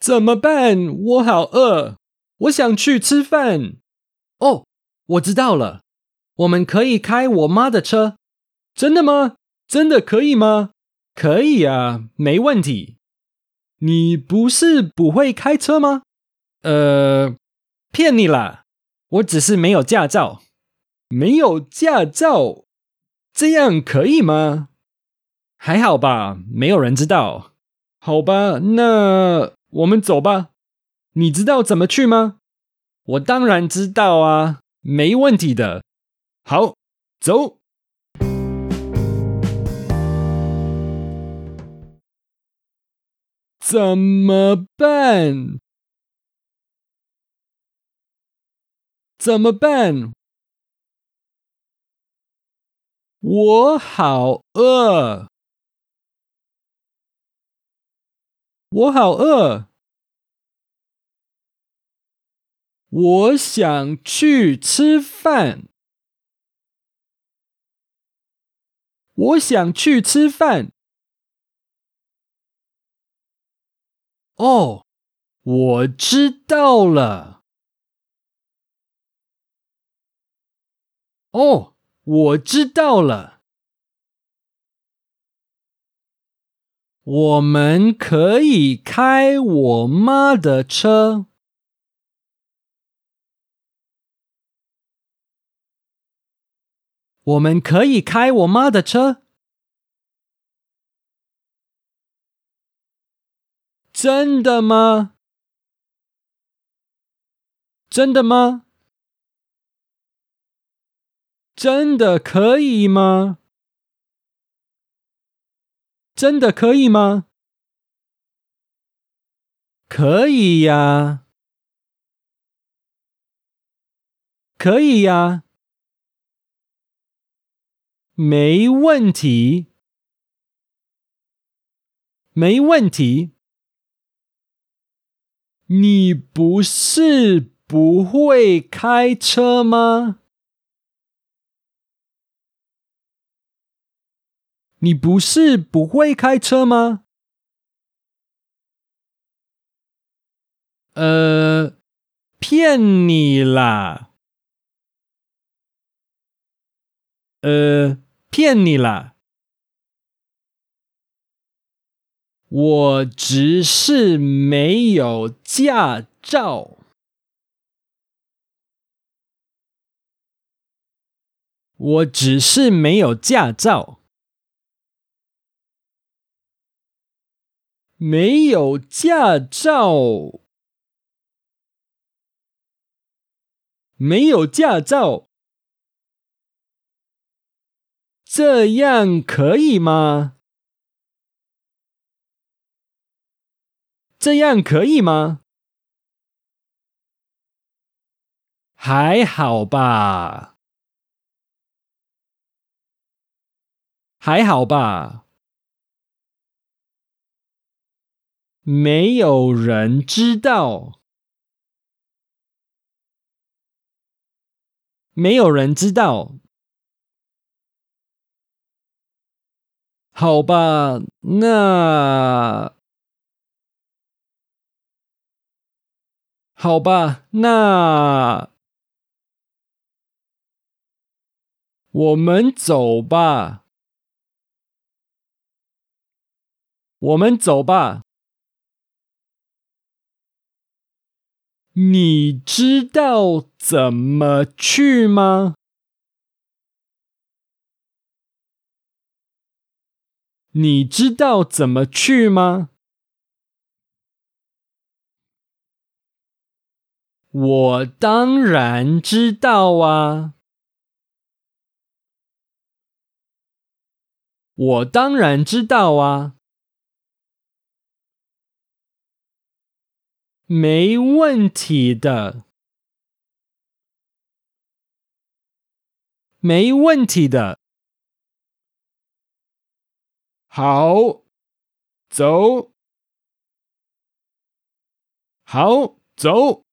怎么办？我好饿，我想去吃饭。哦，我知道了，我们可以开我妈的车。真的吗？真的可以吗？可以啊，没问题。你不是不会开车吗？呃，骗你啦，我只是没有驾照。没有驾照，这样可以吗？还好吧，没有人知道。好吧，那我们走吧。你知道怎么去吗？我当然知道啊，没问题的。好，走。怎么办？怎么办？我好饿。我好饿，我想去吃饭。我想去吃饭。哦，我知道了。哦，我知道了。我们可以开我妈的车。我们可以开我妈的车。真的吗？真的吗？真的可以吗？真的可以吗？可以呀，可以呀，没问题，没问题。你不是不会开车吗？你不是不会开车吗？呃，骗你啦！呃，骗你啦！我只是没有驾照。我只是没有驾照。没有驾照，没有驾照，这样可以吗？这样可以吗？还好吧，还好吧。没有人知道，没有人知道。好吧，那好吧，那我们走吧，我们走吧。你知道怎么去吗？你知道怎么去吗？我当然知道啊！我当然知道啊！没问题的，没问题的。好，走，好走。